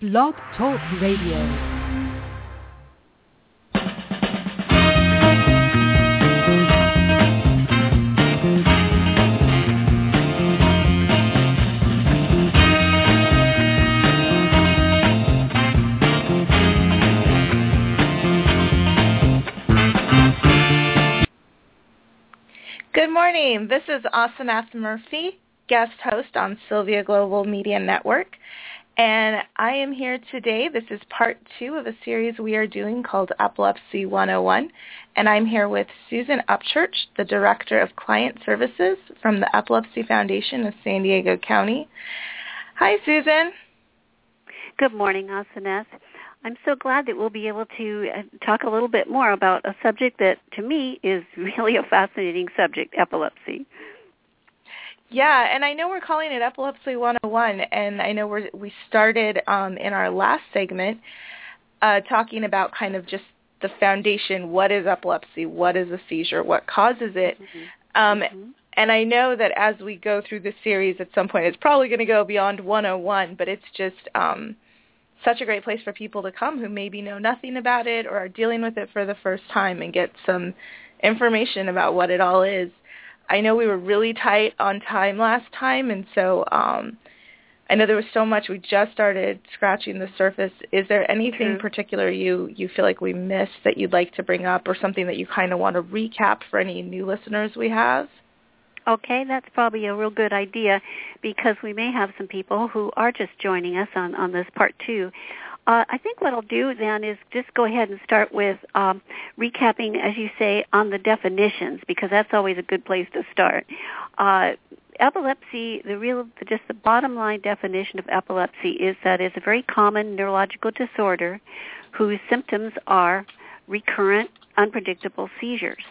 Blog Talk Radio. Good morning. This is Aseneth Murphy, guest host on Sylvia Global Media Network. And I am here today. This is part two of a series we are doing called Epilepsy 101. And I'm here with Susan Upchurch, the Director of Client Services from the Epilepsy Foundation of San Diego County. Hi, Susan. Good morning, Aseneth. I'm so glad that we'll be able to uh, talk a little bit more about a subject that, to me, is really a fascinating subject, epilepsy. Yeah, and I know we're calling it Epilepsy 101, and I know we're, we started um, in our last segment uh, talking about kind of just the foundation. What is epilepsy? What is a seizure? What causes it? Mm-hmm. Um, mm-hmm. And I know that as we go through the series at some point, it's probably going to go beyond 101, but it's just um, – such a great place for people to come who maybe know nothing about it or are dealing with it for the first time and get some information about what it all is. I know we were really tight on time last time, and so um, I know there was so much. We just started scratching the surface. Is there anything True. particular you you feel like we missed that you'd like to bring up, or something that you kind of want to recap for any new listeners we have? Okay, that's probably a real good idea because we may have some people who are just joining us on, on this part two. Uh, I think what I'll do then is just go ahead and start with um, recapping, as you say, on the definitions because that's always a good place to start. Uh, epilepsy, the real, just the bottom line definition of epilepsy is that it's a very common neurological disorder whose symptoms are recurrent, unpredictable seizures.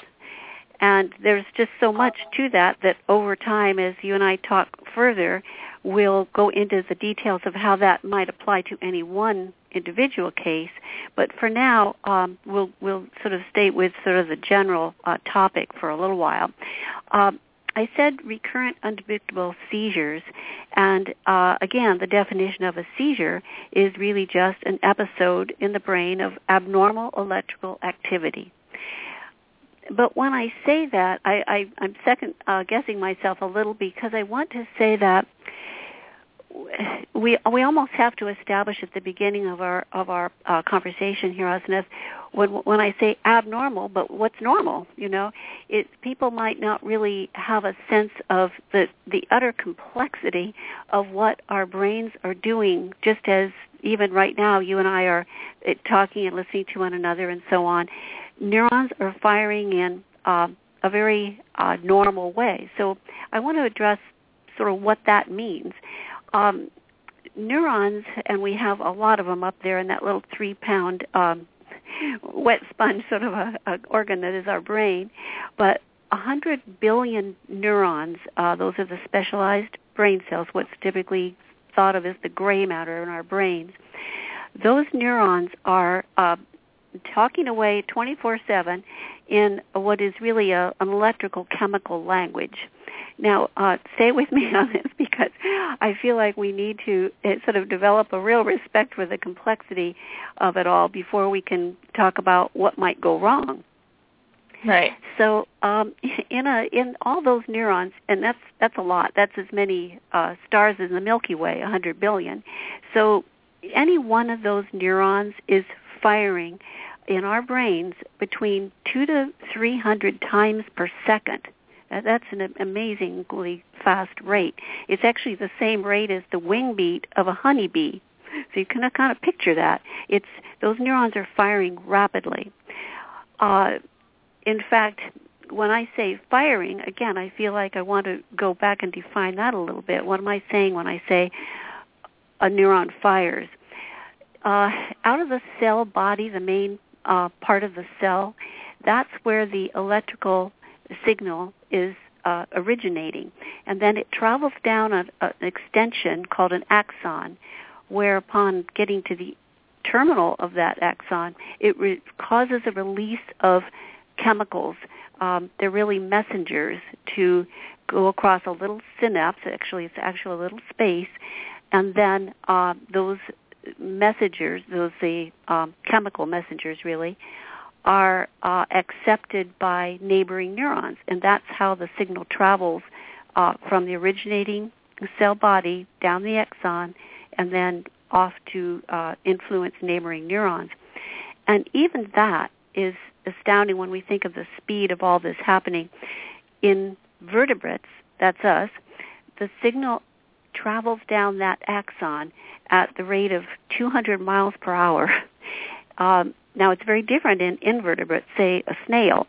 And there's just so much to that that over time, as you and I talk further, we'll go into the details of how that might apply to any one individual case. But for now, um, we'll we'll sort of stay with sort of the general uh, topic for a little while. Um, I said recurrent unpredictable seizures, and uh, again, the definition of a seizure is really just an episode in the brain of abnormal electrical activity but when I say that, I, I'm second uh, guessing myself a little because I want to say that we we almost have to establish at the beginning of our of our uh, conversation here, Aseneth, when when I say abnormal, but what's normal? You know, it people might not really have a sense of the the utter complexity of what our brains are doing, just as even right now you and I are uh, talking and listening to one another and so on neurons are firing in uh, a very uh, normal way. So I want to address sort of what that means. Um, neurons, and we have a lot of them up there in that little three-pound um, wet sponge sort of a, a organ that is our brain, but 100 billion neurons, uh, those are the specialized brain cells, what's typically thought of as the gray matter in our brains. Those neurons are uh, talking away 24/7 in what is really a, an electrical chemical language. Now, uh, stay with me on this because I feel like we need to uh, sort of develop a real respect for the complexity of it all before we can talk about what might go wrong. Right. So, um, in a in all those neurons, and that's that's a lot. That's as many uh, stars as the Milky Way, a 100 billion. So, any one of those neurons is firing in our brains between two to three hundred times per second. That's an amazingly fast rate. It's actually the same rate as the wing beat of a honeybee. So you can kind of picture that. It's those neurons are firing rapidly. Uh, in fact, when I say firing, again, I feel like I want to go back and define that a little bit. What am I saying when I say a neuron fires? Uh, out of the cell body, the main uh, part of the cell, that's where the electrical signal is uh, originating. And then it travels down a, a, an extension called an axon, where upon getting to the terminal of that axon, it re- causes a release of chemicals. Um, they're really messengers to go across a little synapse. Actually, it's actually a little space, and then uh, those messengers, those the um, chemical messengers really, are uh, accepted by neighboring neurons, and that's how the signal travels uh, from the originating cell body down the axon, and then off to uh, influence neighboring neurons. And even that is astounding when we think of the speed of all this happening. In vertebrates, that's us, the signal travels down that axon at the rate of 200 miles per hour. Um, now, it's very different in invertebrates, say a snail.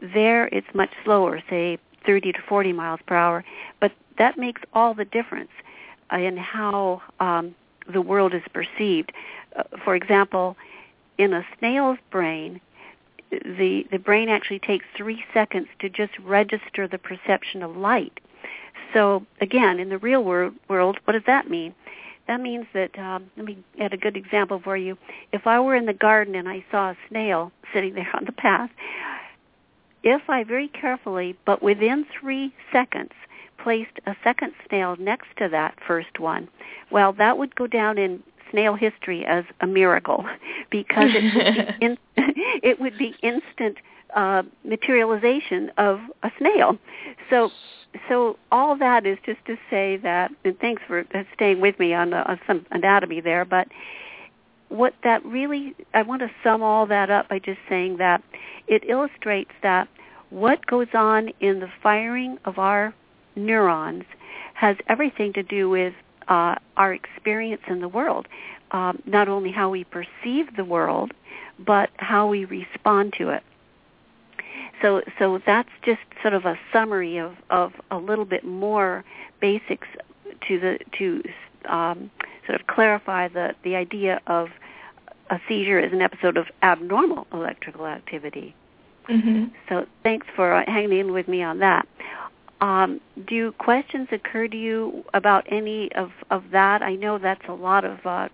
There, it's much slower, say 30 to 40 miles per hour. But that makes all the difference in how um, the world is perceived. Uh, for example, in a snail's brain, the the brain actually takes three seconds to just register the perception of light. So again, in the real world, world what does that mean? That means that um, let me add a good example for you. If I were in the garden and I saw a snail sitting there on the path, if I very carefully, but within three seconds, placed a second snail next to that first one, well, that would go down in snail history as a miracle because it would be, in, it would be instant uh, materialization of a snail. So, so all that is just to say that, and thanks for staying with me on, the, on some anatomy there, but what that really, I want to sum all that up by just saying that it illustrates that what goes on in the firing of our neurons has everything to do with uh, our experience in the world, um, not only how we perceive the world, but how we respond to it. So, so that's just sort of a summary of, of a little bit more basics to the to um, sort of clarify the the idea of a seizure as an episode of abnormal electrical activity. Mm-hmm. So thanks for uh, hanging in with me on that. Um, do questions occur to you about any of, of that? I know that's a lot of uh,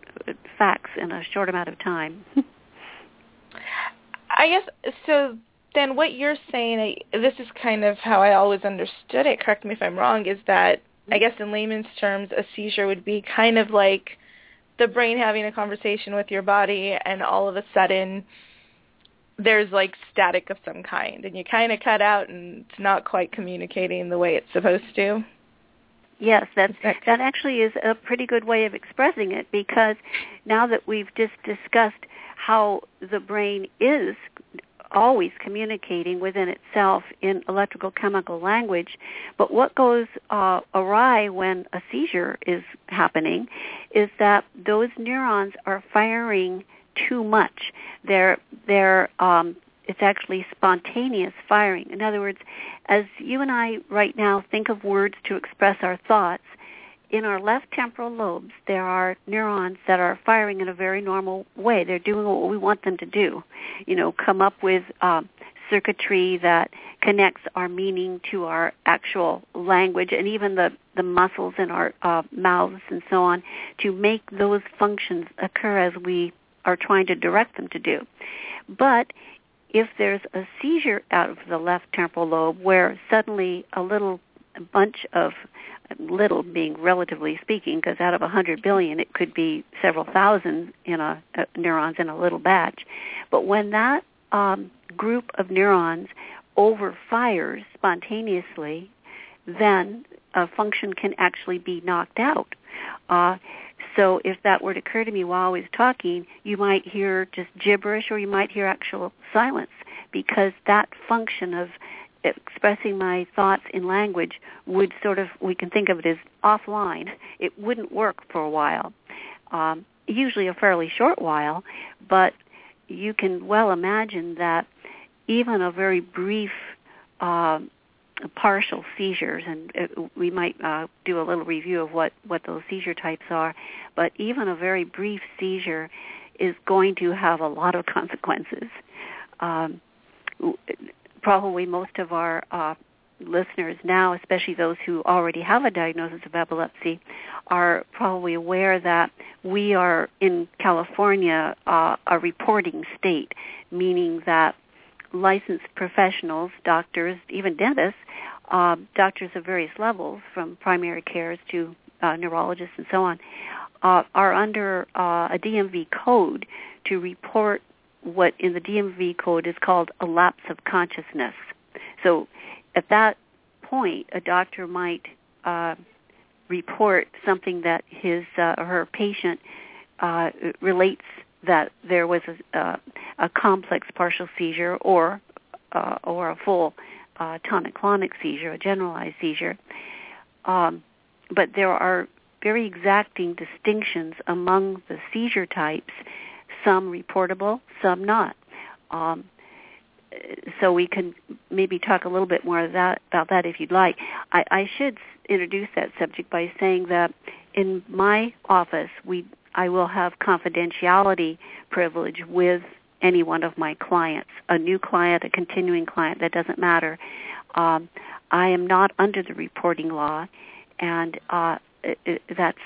facts in a short amount of time. I guess so. Then what you're saying, I, this is kind of how I always understood it. Correct me if I'm wrong. Is that I guess in layman's terms, a seizure would be kind of like the brain having a conversation with your body, and all of a sudden there's like static of some kind and you kind of cut out and it's not quite communicating the way it's supposed to. Yes, that's, that actually is a pretty good way of expressing it because now that we've just discussed how the brain is always communicating within itself in electrical chemical language, but what goes uh, awry when a seizure is happening is that those neurons are firing too much. They're they're um, it's actually spontaneous firing. In other words, as you and I right now think of words to express our thoughts, in our left temporal lobes there are neurons that are firing in a very normal way. They're doing what we want them to do. You know, come up with um, circuitry that connects our meaning to our actual language and even the, the muscles in our uh, mouths and so on to make those functions occur as we are trying to direct them to do. But if there's a seizure out of the left temporal lobe where suddenly a little bunch of little being relatively speaking because out of a hundred billion it could be several thousand in a, uh, neurons in a little batch. But when that um, group of neurons overfires spontaneously then a function can actually be knocked out. Uh, so if that were to occur to me while I was talking, you might hear just gibberish or you might hear actual silence because that function of expressing my thoughts in language would sort of, we can think of it as offline. It wouldn't work for a while. Um, usually a fairly short while, but you can well imagine that even a very brief uh, partial seizures, and uh, we might uh, do a little review of what, what those seizure types are. But even a very brief seizure is going to have a lot of consequences. Um, probably most of our uh, listeners now, especially those who already have a diagnosis of epilepsy, are probably aware that we are in California uh, a reporting state, meaning that licensed professionals, doctors, even dentists, uh, doctors of various levels, from primary cares to uh, neurologists and so on, uh, are under uh, a DMV code to report what in the DMV code is called a lapse of consciousness. So at that point, a doctor might uh, report something that his uh, or her patient uh, relates that there was a, uh, a complex partial seizure or uh, or a full uh, tonic-clonic seizure, a generalized seizure. Um, but there are very exacting distinctions among the seizure types, some reportable, some not. Um, so we can maybe talk a little bit more that, about that if you'd like. I, I should introduce that subject by saying that in my office, we I will have confidentiality privilege with any one of my clients, a new client, a continuing client, that doesn't matter. Um, I am not under the reporting law, and uh, it, it, that's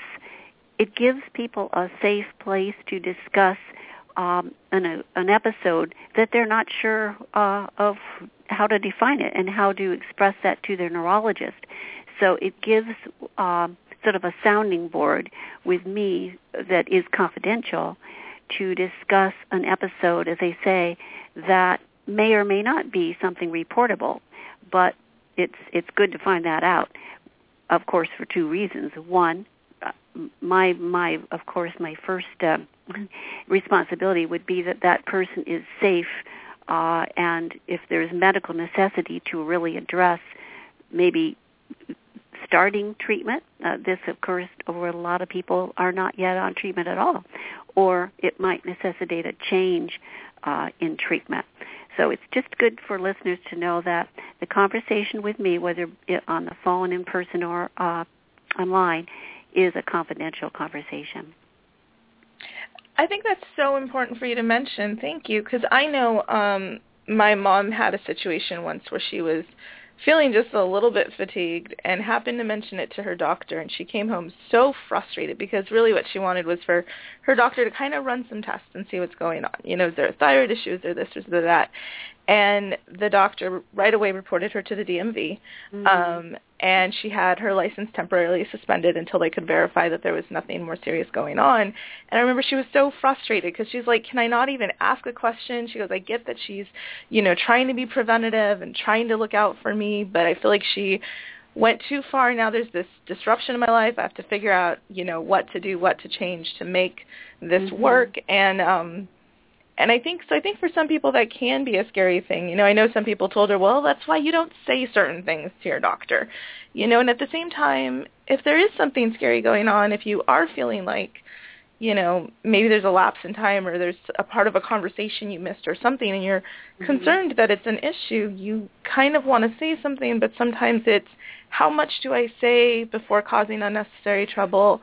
it gives people a safe place to discuss um, an, an episode that they're not sure uh, of how to define it and how to express that to their neurologist. So it gives um, sort of a sounding board with me that is confidential to discuss an episode, as they say, that may or may not be something reportable, but it's it's good to find that out. Of course, for two reasons. One, my my of course my first uh, responsibility would be that that person is safe, uh, and if there's medical necessity to really address maybe starting treatment. Uh, this, of course, over a lot of people are not yet on treatment at all, or it might necessitate a change uh, in treatment. So it's just good for listeners to know that the conversation with me, whether on the phone, in person, or uh, online, is a confidential conversation. I think that's so important for you to mention. Thank you, because I know um, my mom had a situation once where she was feeling just a little bit fatigued and happened to mention it to her doctor and she came home so frustrated because really what she wanted was for her doctor to kind of run some tests and see what's going on. You know, is there a thyroid issue? Is there this? Is there that? And the doctor right away reported her to the DMV. Mm-hmm. Um, and she had her license temporarily suspended until they could verify that there was nothing more serious going on. And I remember she was so frustrated because she's like, "Can I not even ask a question?" She goes, "I get that she's, you know, trying to be preventative and trying to look out for me, but I feel like she went too far. Now there's this disruption in my life. I have to figure out, you know, what to do, what to change to make this mm-hmm. work." And um and I think so. I think for some people that can be a scary thing. You know, I know some people told her, "Well, that's why you don't say certain things to your doctor." You know, and at the same time, if there is something scary going on, if you are feeling like, you know, maybe there's a lapse in time or there's a part of a conversation you missed or something and you're mm-hmm. concerned that it's an issue, you kind of want to say something, but sometimes it's how much do I say before causing unnecessary trouble?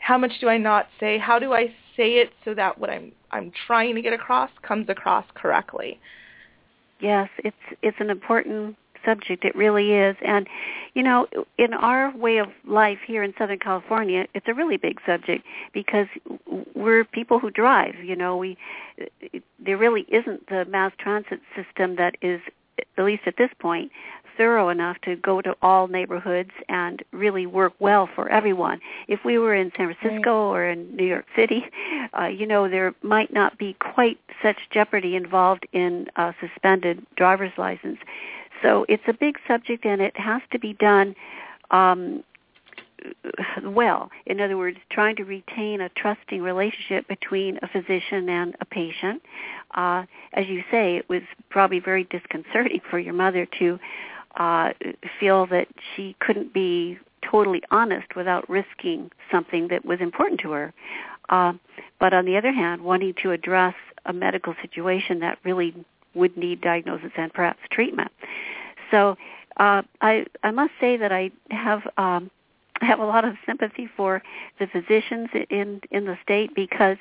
How much do I not say? How do I say it so that what I'm I'm trying to get across comes across correctly. Yes, it's it's an important subject. It really is. And you know, in our way of life here in Southern California, it's a really big subject because we're people who drive, you know, we there really isn't the mass transit system that is at least at this point thorough enough to go to all neighborhoods and really work well for everyone. If we were in San Francisco right. or in New York City, uh, you know, there might not be quite such jeopardy involved in a suspended driver's license. So it's a big subject and it has to be done um, well. In other words, trying to retain a trusting relationship between a physician and a patient. Uh, as you say, it was probably very disconcerting for your mother to uh, feel that she couldn't be totally honest without risking something that was important to her. Uh, but on the other hand, wanting to address a medical situation that really would need diagnosis and perhaps treatment. So uh, I I must say that I have um, have a lot of sympathy for the physicians in in the state because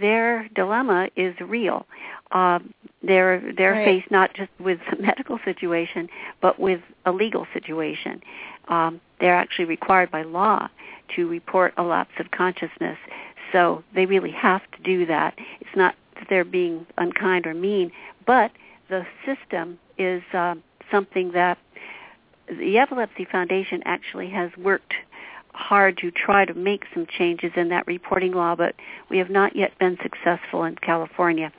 their dilemma is real. Um, they're they're right. faced not just with a medical situation, but with a legal situation. Um, they're actually required by law to report a lapse of consciousness, so they really have to do that. It's not that they're being unkind or mean, but the system is uh, something that the Epilepsy Foundation actually has worked hard to try to make some changes in that reporting law, but we have not yet been successful in California.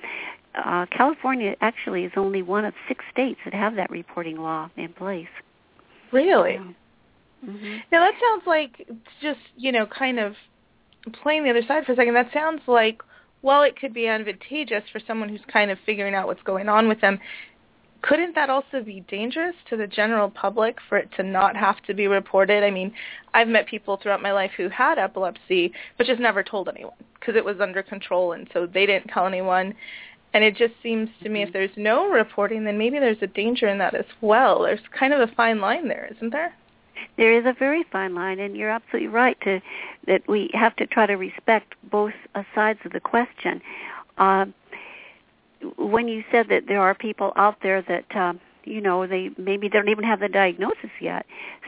Uh, California actually is only one of six states that have that reporting law in place. Really? Mm-hmm. Now that sounds like just you know kind of playing the other side for a second. That sounds like well, it could be advantageous for someone who's kind of figuring out what's going on with them, couldn't that also be dangerous to the general public for it to not have to be reported? I mean, I've met people throughout my life who had epilepsy but just never told anyone because it was under control and so they didn't tell anyone. And it just seems to me if there's no reporting, then maybe there's a danger in that as well. There's kind of a fine line there, isn't there? There is a very fine line, and you're absolutely right to that we have to try to respect both sides of the question. Uh, when you said that there are people out there that um, you know they maybe don't even have the diagnosis yet.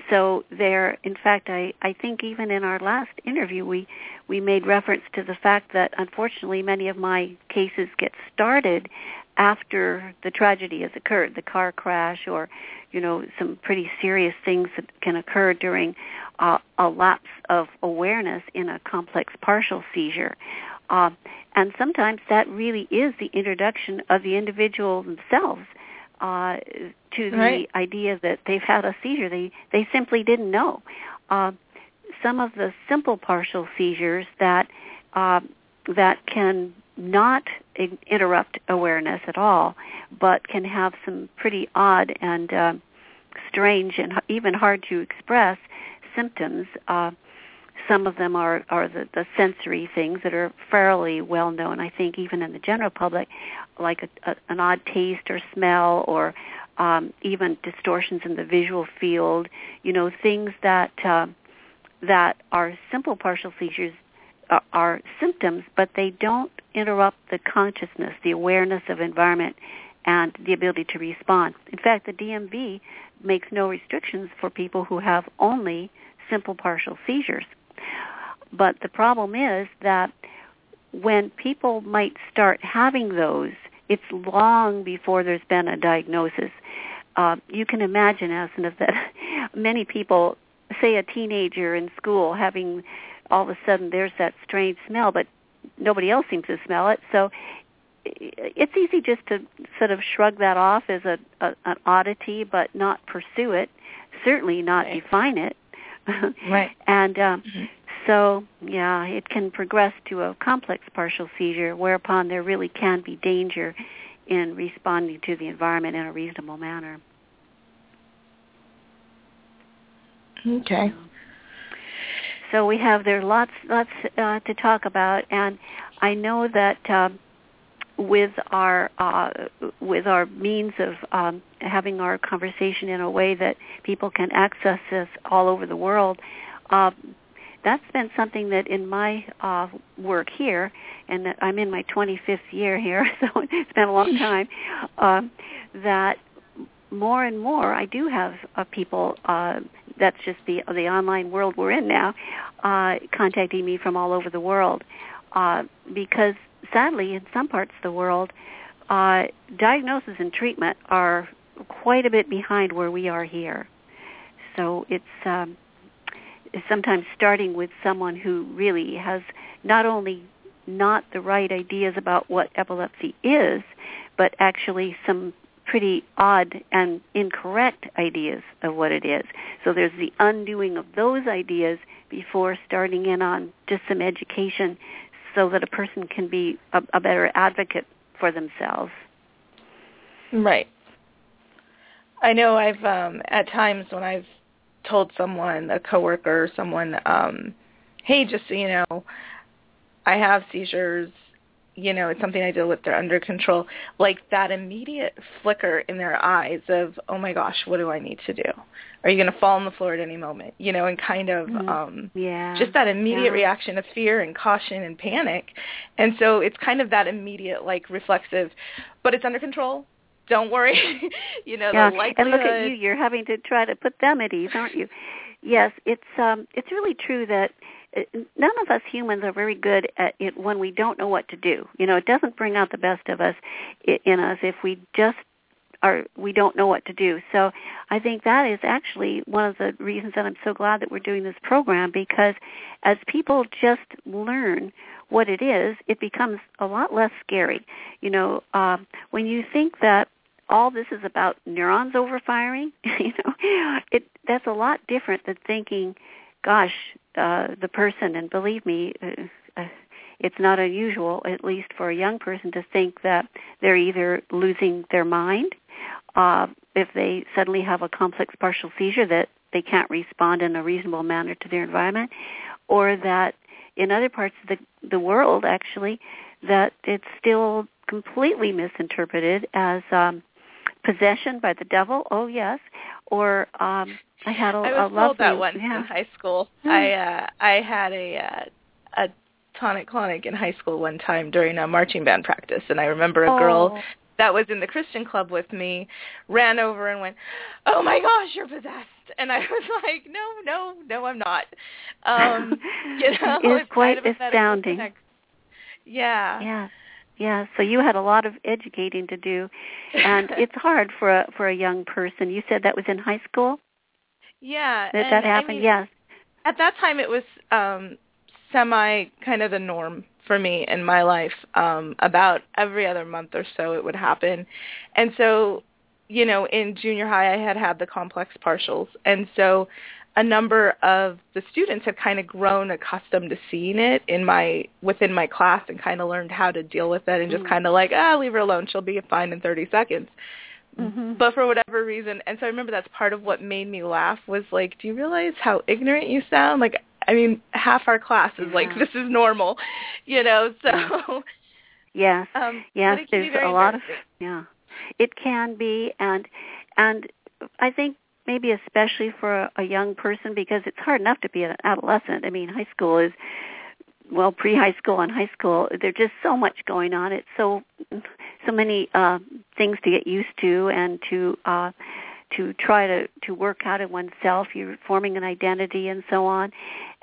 So there in fact i i think even in our last interview we we made reference to the fact that unfortunately many of my cases get started after the tragedy has occurred the car crash or you know some pretty serious things that can occur during uh, a lapse of awareness in a complex partial seizure uh, and sometimes that really is the introduction of the individual themselves uh, to the right. idea that they've had a seizure. They they simply didn't know. Uh, some of the simple partial seizures that uh, that can not interrupt awareness at all, but can have some pretty odd and uh, strange and even hard to express symptoms. Uh, some of them are are the, the sensory things that are fairly well known. I think even in the general public, like a, a, an odd taste or smell, or um, even distortions in the visual field. You know, things that uh, that are simple partial seizures are, are symptoms, but they don't interrupt the consciousness, the awareness of environment, and the ability to respond. In fact, the DMV makes no restrictions for people who have only simple partial seizures. But the problem is that when people might start having those, it's long before there's been a diagnosis. Uh, you can imagine, Aseneth, that many people, say a teenager in school, having all of a sudden there's that strange smell, but nobody else seems to smell it. So it's easy just to sort of shrug that off as a, a an oddity, but not pursue it. Certainly not right. define it. right. And um, mm-hmm. So, yeah, it can progress to a complex partial seizure, whereupon there really can be danger in responding to the environment in a reasonable manner. Okay. So we have there lots lots uh, to talk about, and I know that. Uh, with our uh, with our means of um, having our conversation in a way that people can access this all over the world. Uh, that's been something that in my uh, work here, and that I'm in my 25th year here, so it's been a long time. Uh, that more and more, I do have uh, people. Uh, that's just the the online world we're in now, uh, contacting me from all over the world, uh, because sadly, in some parts of the world, uh, diagnosis and treatment are quite a bit behind where we are here. So it's um, sometimes starting with someone who really has not only not the right ideas about what epilepsy is, but actually some pretty odd and incorrect ideas of what it is. So there's the undoing of those ideas before starting in on just some education so that a person can be a, a better advocate for themselves. Right. I know I've um at times when I've told someone, a coworker or someone, um, hey, just so you know, I have seizures, you know, it's something I deal with, they're under control, like that immediate flicker in their eyes of, oh my gosh, what do I need to do? Are you going to fall on the floor at any moment? You know, and kind of mm-hmm. um yeah. just that immediate yeah. reaction of fear and caution and panic. And so it's kind of that immediate like reflexive, but it's under control. Don't worry. you know, yeah. the likelihood And look at you, you're having to try to put them at ease, aren't you? Yes, it's um it's really true that uh, none of us humans are very good at it when we don't know what to do. You know, it doesn't bring out the best of us in us if we just are we don't know what to do. So I think that is actually one of the reasons that I'm so glad that we're doing this program because as people just learn what it is, it becomes a lot less scary. You know, um, when you think that all this is about neurons overfiring, you know, it that's a lot different than thinking, gosh, uh, the person, and believe me, uh, uh, it's not unusual, at least for a young person, to think that they're either losing their mind, uh, if they suddenly have a complex partial seizure that they can't respond in a reasonable manner to their environment, or that in other parts of the, the world, actually, that it's still completely misinterpreted as um, possession by the devil. Oh yes, or um, I had a, I was a lovely, that one yeah. in high school. Hmm. I uh, I had a uh, a tonic clonic in high school one time during a marching band practice, and I remember a girl Oh. that was in the Christian club with me ran over and went, "Oh my gosh, you're possessed!" And I was like, "No, no, no, I'm not." Um, you know, It is it's quite kind of astounding. Yeah. Yeah. Yeah, so you had a lot of educating to do, and it's hard for a for a young person. You said that was in high school yeah. that that I happened. mean, yes. at that time it was um semi kind of the norm for me in my life um about every other month or so it would happen and so you know in junior high i had had the complex partials and so a number of the students had kind of grown accustomed to seeing it in my within my class and kind of learned how to deal with it and just Mm. kind of like ah leave her alone she'll be fine in 30 seconds Mhm. but for whatever reason and so i remember that's part of what made me laugh was like do you realize how ignorant you sound like i mean half our class is like this is normal you know so Yes. um Yes, but it can be there's a lot of yeah. It can be and and I think maybe especially for a, young person because it's hard enough to be an adolescent. I mean, high school is well, pre-high school and high school, there's just so much going on. It's so so many uh things to get used to and to uh to try to to work out in oneself. You're forming an identity and so on.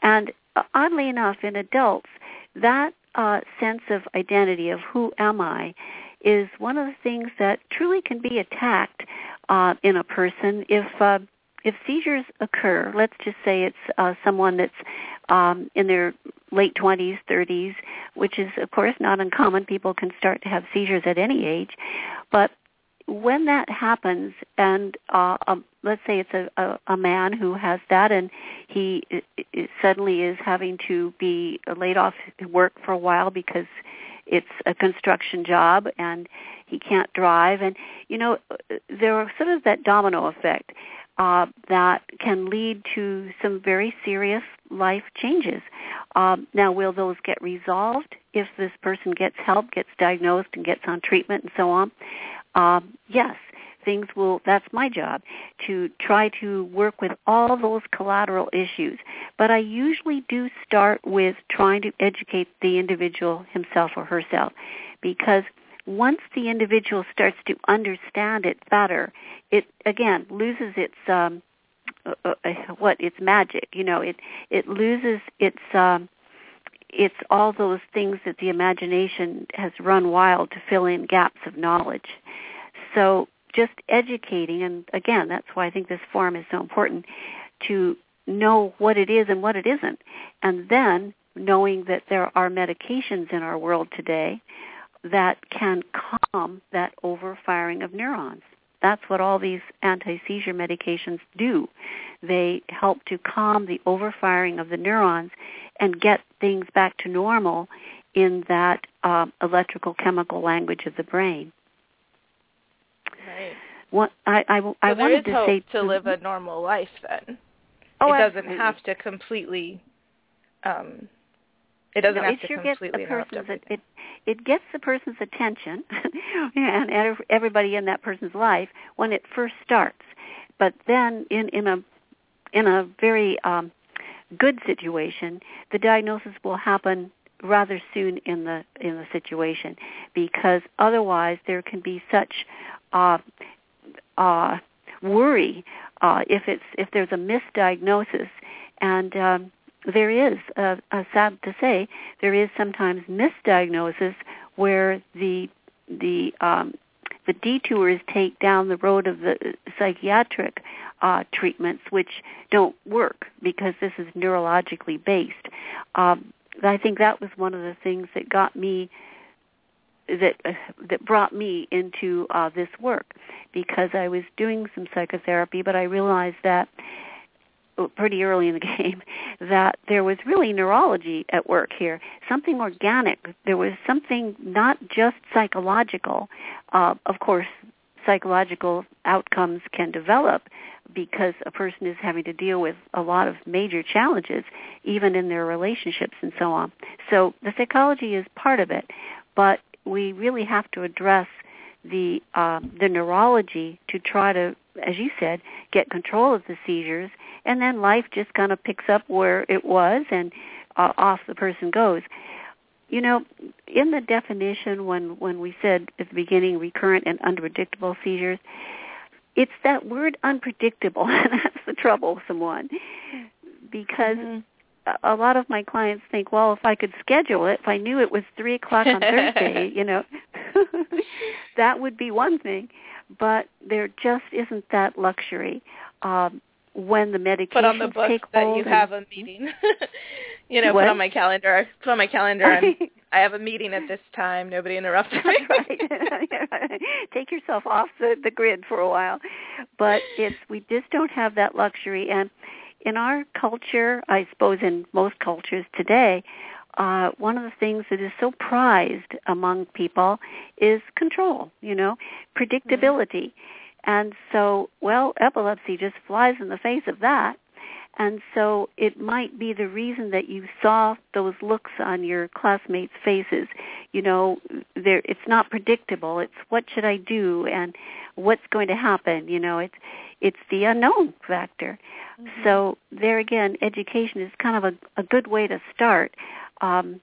And uh, oddly enough, in adults, that uh, sense of identity of who am I is one of the things that truly can be attacked uh, in a person if uh, if seizures occur. Let's just say it's uh, someone that's um, in their late 20s, 30s, which is of course not uncommon. People can start to have seizures at any age, but when that happens, and uh, um, let's say it's a, a, a man who has that, and he i i suddenly is having to be laid off work for a while because it's a construction job and he can't drive, and you know there are sort of that domino effect uh, that can lead to some very serious life changes. Um, now, will those get resolved if this person gets help, gets diagnosed, and gets on treatment and so on? Um, yes, things will. That's my job to try to work with all those collateral issues. But I usually do start with trying to educate the individual himself or herself, because once the individual starts to understand it better, it again loses its um, uh, uh, what its magic. You know, it it loses its um, it's all those things that the imagination has run wild to fill in gaps of knowledge. So just educating, and again, that's why I think this forum is so important to know what it is and what it isn't, and then knowing that there are medications in our world today that can calm that overfiring of neurons. That's what all these anti-seizure medications do. They help to calm the overfiring of the neurons and get things back to normal in that um, electrical chemical language of the brain. right What I I, I so wanted to say to live a normal life then Oh, it doesn't absolutely. have to completely um it doesn't no, have it to sure gets completely a interrupt person's everything. it it gets the person's attention and everybody in that person's life when it first starts. But then in in a in a very um good situation, the diagnosis will happen rather soon in the in the situation because otherwise there can be such uh uh worry uh if it's if there's a misdiagnosis and um there is, uh, uh, sad to say, there is sometimes misdiagnosis where the the um, the detours take down the road of the psychiatric uh, treatments, which don't work because this is neurologically based. Um, I think that was one of the things that got me that uh, that brought me into uh, this work because I was doing some psychotherapy, but I realized that pretty early in the game that there was really neurology at work here, something organic. There was something not just psychological. Uh, of course, psychological outcomes can develop because a person is having to deal with a lot of major challenges, even in their relationships and so on. So the psychology is part of it, but we really have to address the uh, the neurology to try to, as you said, get control of the seizures, and then life just kind of picks up where it was, and uh, off the person goes. You know, in the definition when when we said at the beginning recurrent and unpredictable seizures, it's that word unpredictable, and that's the troublesome one, because. Mm-hmm a lot of my clients think, well, if I could schedule it, if I knew it was three o'clock on Thursday, you know, that would be one thing. But there just isn't that luxury. Um, when the medications put on the book take that you and, have a meeting. you know, What? put on my calendar. I Put on my calendar, and I have a meeting at this time. Nobody interrupts me. right. Take yourself off the, the grid for a while. But it's we just don't have that luxury and in our culture, I suppose in most cultures today, uh, one of the things that is so prized among people is control, you know, predictability. And so, well, epilepsy just flies in the face of that. And so it might be the reason that you saw those looks on your classmates' faces. You know, there it's not predictable. It's what should I do and what's going to happen, you know, it's it's the unknown factor. Mm-hmm. So there again, education is kind of a, a good way to start. Um,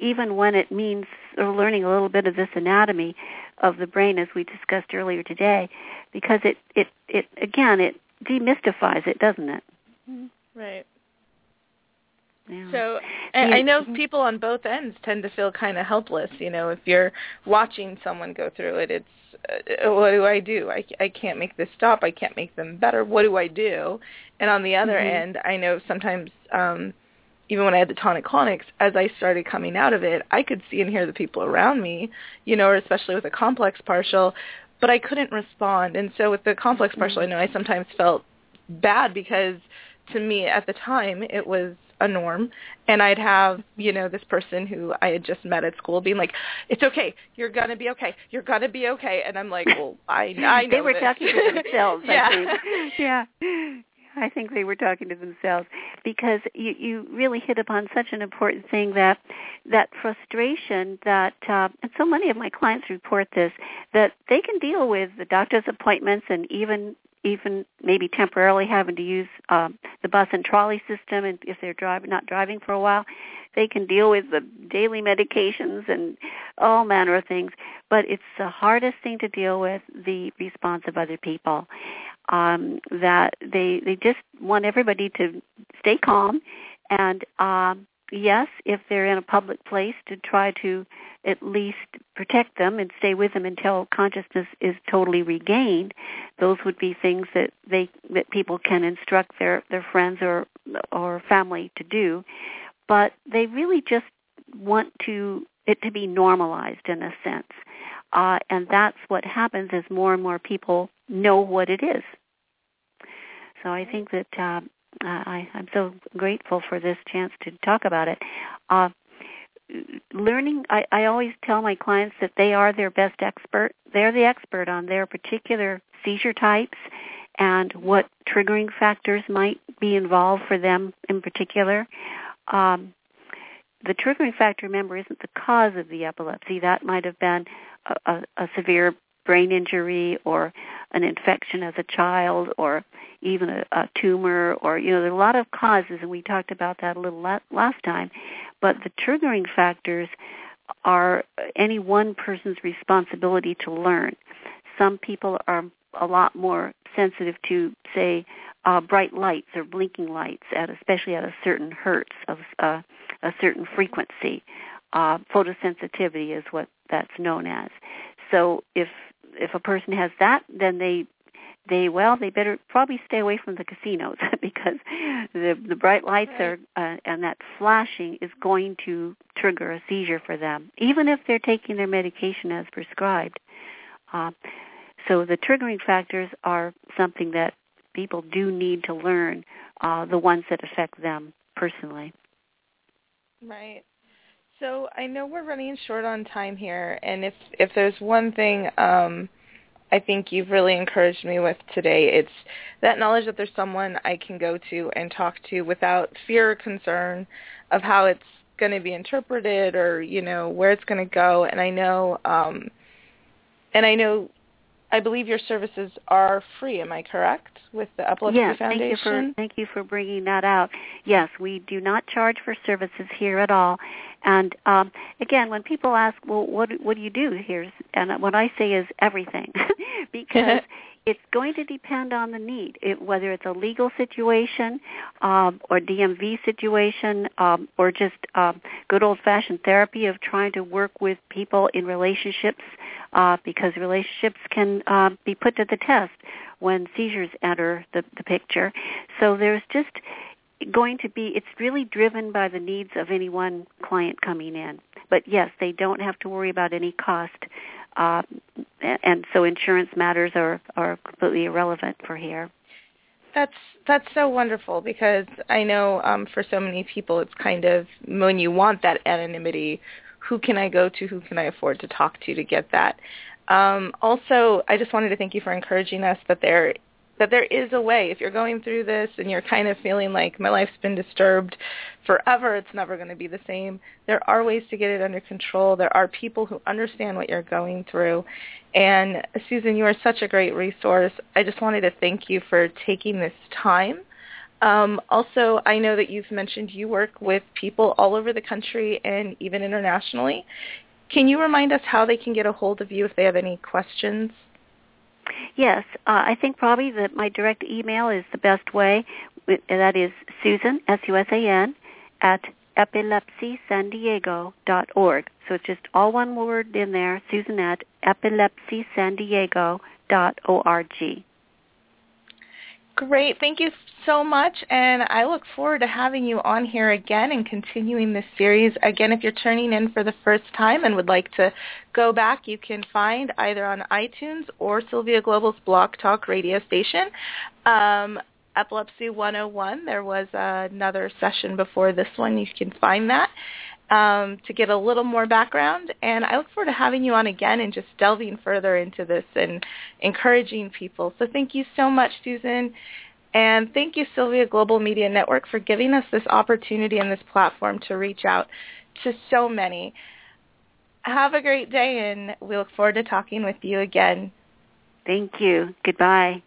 even when it means learning a little bit of this anatomy of the brain as we discussed earlier today, because it, it, it again, it demystifies it, doesn't it? Right. Yeah. So, and I Yeah. know people on both ends tend to feel kind of helpless. You know, if you're watching someone go through it, it's uh, what do I do? I, I can't make this stop. I can't make them better. What do I do? And on the other Mhm. end, I know sometimes, um, even when I had the tonic clonics, as I started coming out of it, I could see and hear the people around me, you know, or especially with a complex partial, but I couldn't respond. And so with the complex partial, I know I sometimes felt bad because to me at the time it was a norm and I'd have, you know, this person who I had just met at school being like, It's okay, you're gonna be okay, you're gonna be okay and I'm like, Well, I I know they were this. talking to themselves, yeah. I think. Yeah. I think they were talking to themselves because you you really hit upon such an important thing that that frustration that uh, and so many of my clients report this that they can deal with the doctor's appointments and even even maybe temporarily having to use um, the bus and trolley system and if they're driving not driving for a while they can deal with the daily medications and all manner of things. But it's the hardest thing to deal with the response of other people um, that they they just want everybody to stay calm and um, yes if they're in a public place to try to at least protect them and stay with them until consciousness is totally regained those would be things that they that people can instruct their their friends or or family to do but they really just want to it to be normalized in a sense uh, and that's what happens as more and more people know what it is. So I think that uh, I, I'm so grateful for this chance to talk about it. Uh, learning, I, I always tell my clients that they are their best expert. They're the expert on their particular seizure types and what triggering factors might be involved for them in particular. Um, the triggering factor, remember, isn't the cause of the epilepsy. That might have been a, a, a severe brain injury or an infection as a child or even a, a tumor or, you know, there are a lot of causes, and we talked about that a little la- last time. But the triggering factors are any one person's responsibility to learn. Some people are a lot more sensitive to, say, uh, bright lights or blinking lights, at especially at a certain hertz of uh, a certain frequency. Uh, photosensitivity is what that's known as. So if if a person has that, then they they well they better probably stay away from the casinos because the the bright lights right. are uh, and that flashing is going to trigger a seizure for them even if they're taking their medication as prescribed. Uh, so the triggering factors are something that people do need to learn uh, the ones that affect them personally. Right so I know we're running short on time here and if if there's one thing um I think you've really encouraged me with today. It's that knowledge that there's someone I can go to and talk to without fear or concern of how it's going to be interpreted or you know where it's going to go. And I know, um, and I know, I believe your services are free. Am I correct with the Epilepsy yes, Foundation? Thank you for thank you for bringing that out. Yes, we do not charge for services here at all, and um, again, when people ask, "Well, what what do you do here?" and what I say is everything, because it's going to depend on the need, it, whether it's a legal situation um, or DMV situation, um, or just um, good old-fashioned therapy of trying to work with people in relationships, uh, because relationships can uh, be put to the test when seizures enter the, the picture. So there's just going to be it's really driven by the needs of any one client coming in but yes they don't have to worry about any cost uh, and so insurance matters are are completely irrelevant for here that's that's so wonderful because I know um, for so many people it's kind of when you want that anonymity, who can I go to? Who can I afford to talk to to get that? Um, also, I just wanted to thank you for encouraging us that there that there is a way. If you're going through this and you're kind of feeling like my life's been disturbed forever, it's never going to be the same. There are ways to get it under control. There are people who understand what you're going through. And Susan, you are such a great resource. I just wanted to thank you for taking this time. Um, also, I know that you've mentioned you work with people all over the country and even internationally. Can you remind us how they can get a hold of you if they have any questions? Yes, uh, I think probably that my direct email is the best way. That is Susan, S-U-S-A-N, at epilepsysandiego.org. So it's just all one word in there, Susan at epilepsysandiego.org. Great. Thank you so much. And I look forward to having you on here again and continuing this series. Again, if you're tuning in for the first time and would like to go back, you can find either on iTunes or Sylvia Global's Blog Talk radio station. Um, Epilepsy 101. There was another session before this one. You can find that um, to get a little more background. And I look forward to having you on again and just delving further into this and encouraging people. So thank you so much, Susan. And thank you, Sylvia Global Media Network, for giving us this opportunity and this platform to reach out to so many. Have a great day, and we look forward to talking with you again. Thank you. Goodbye.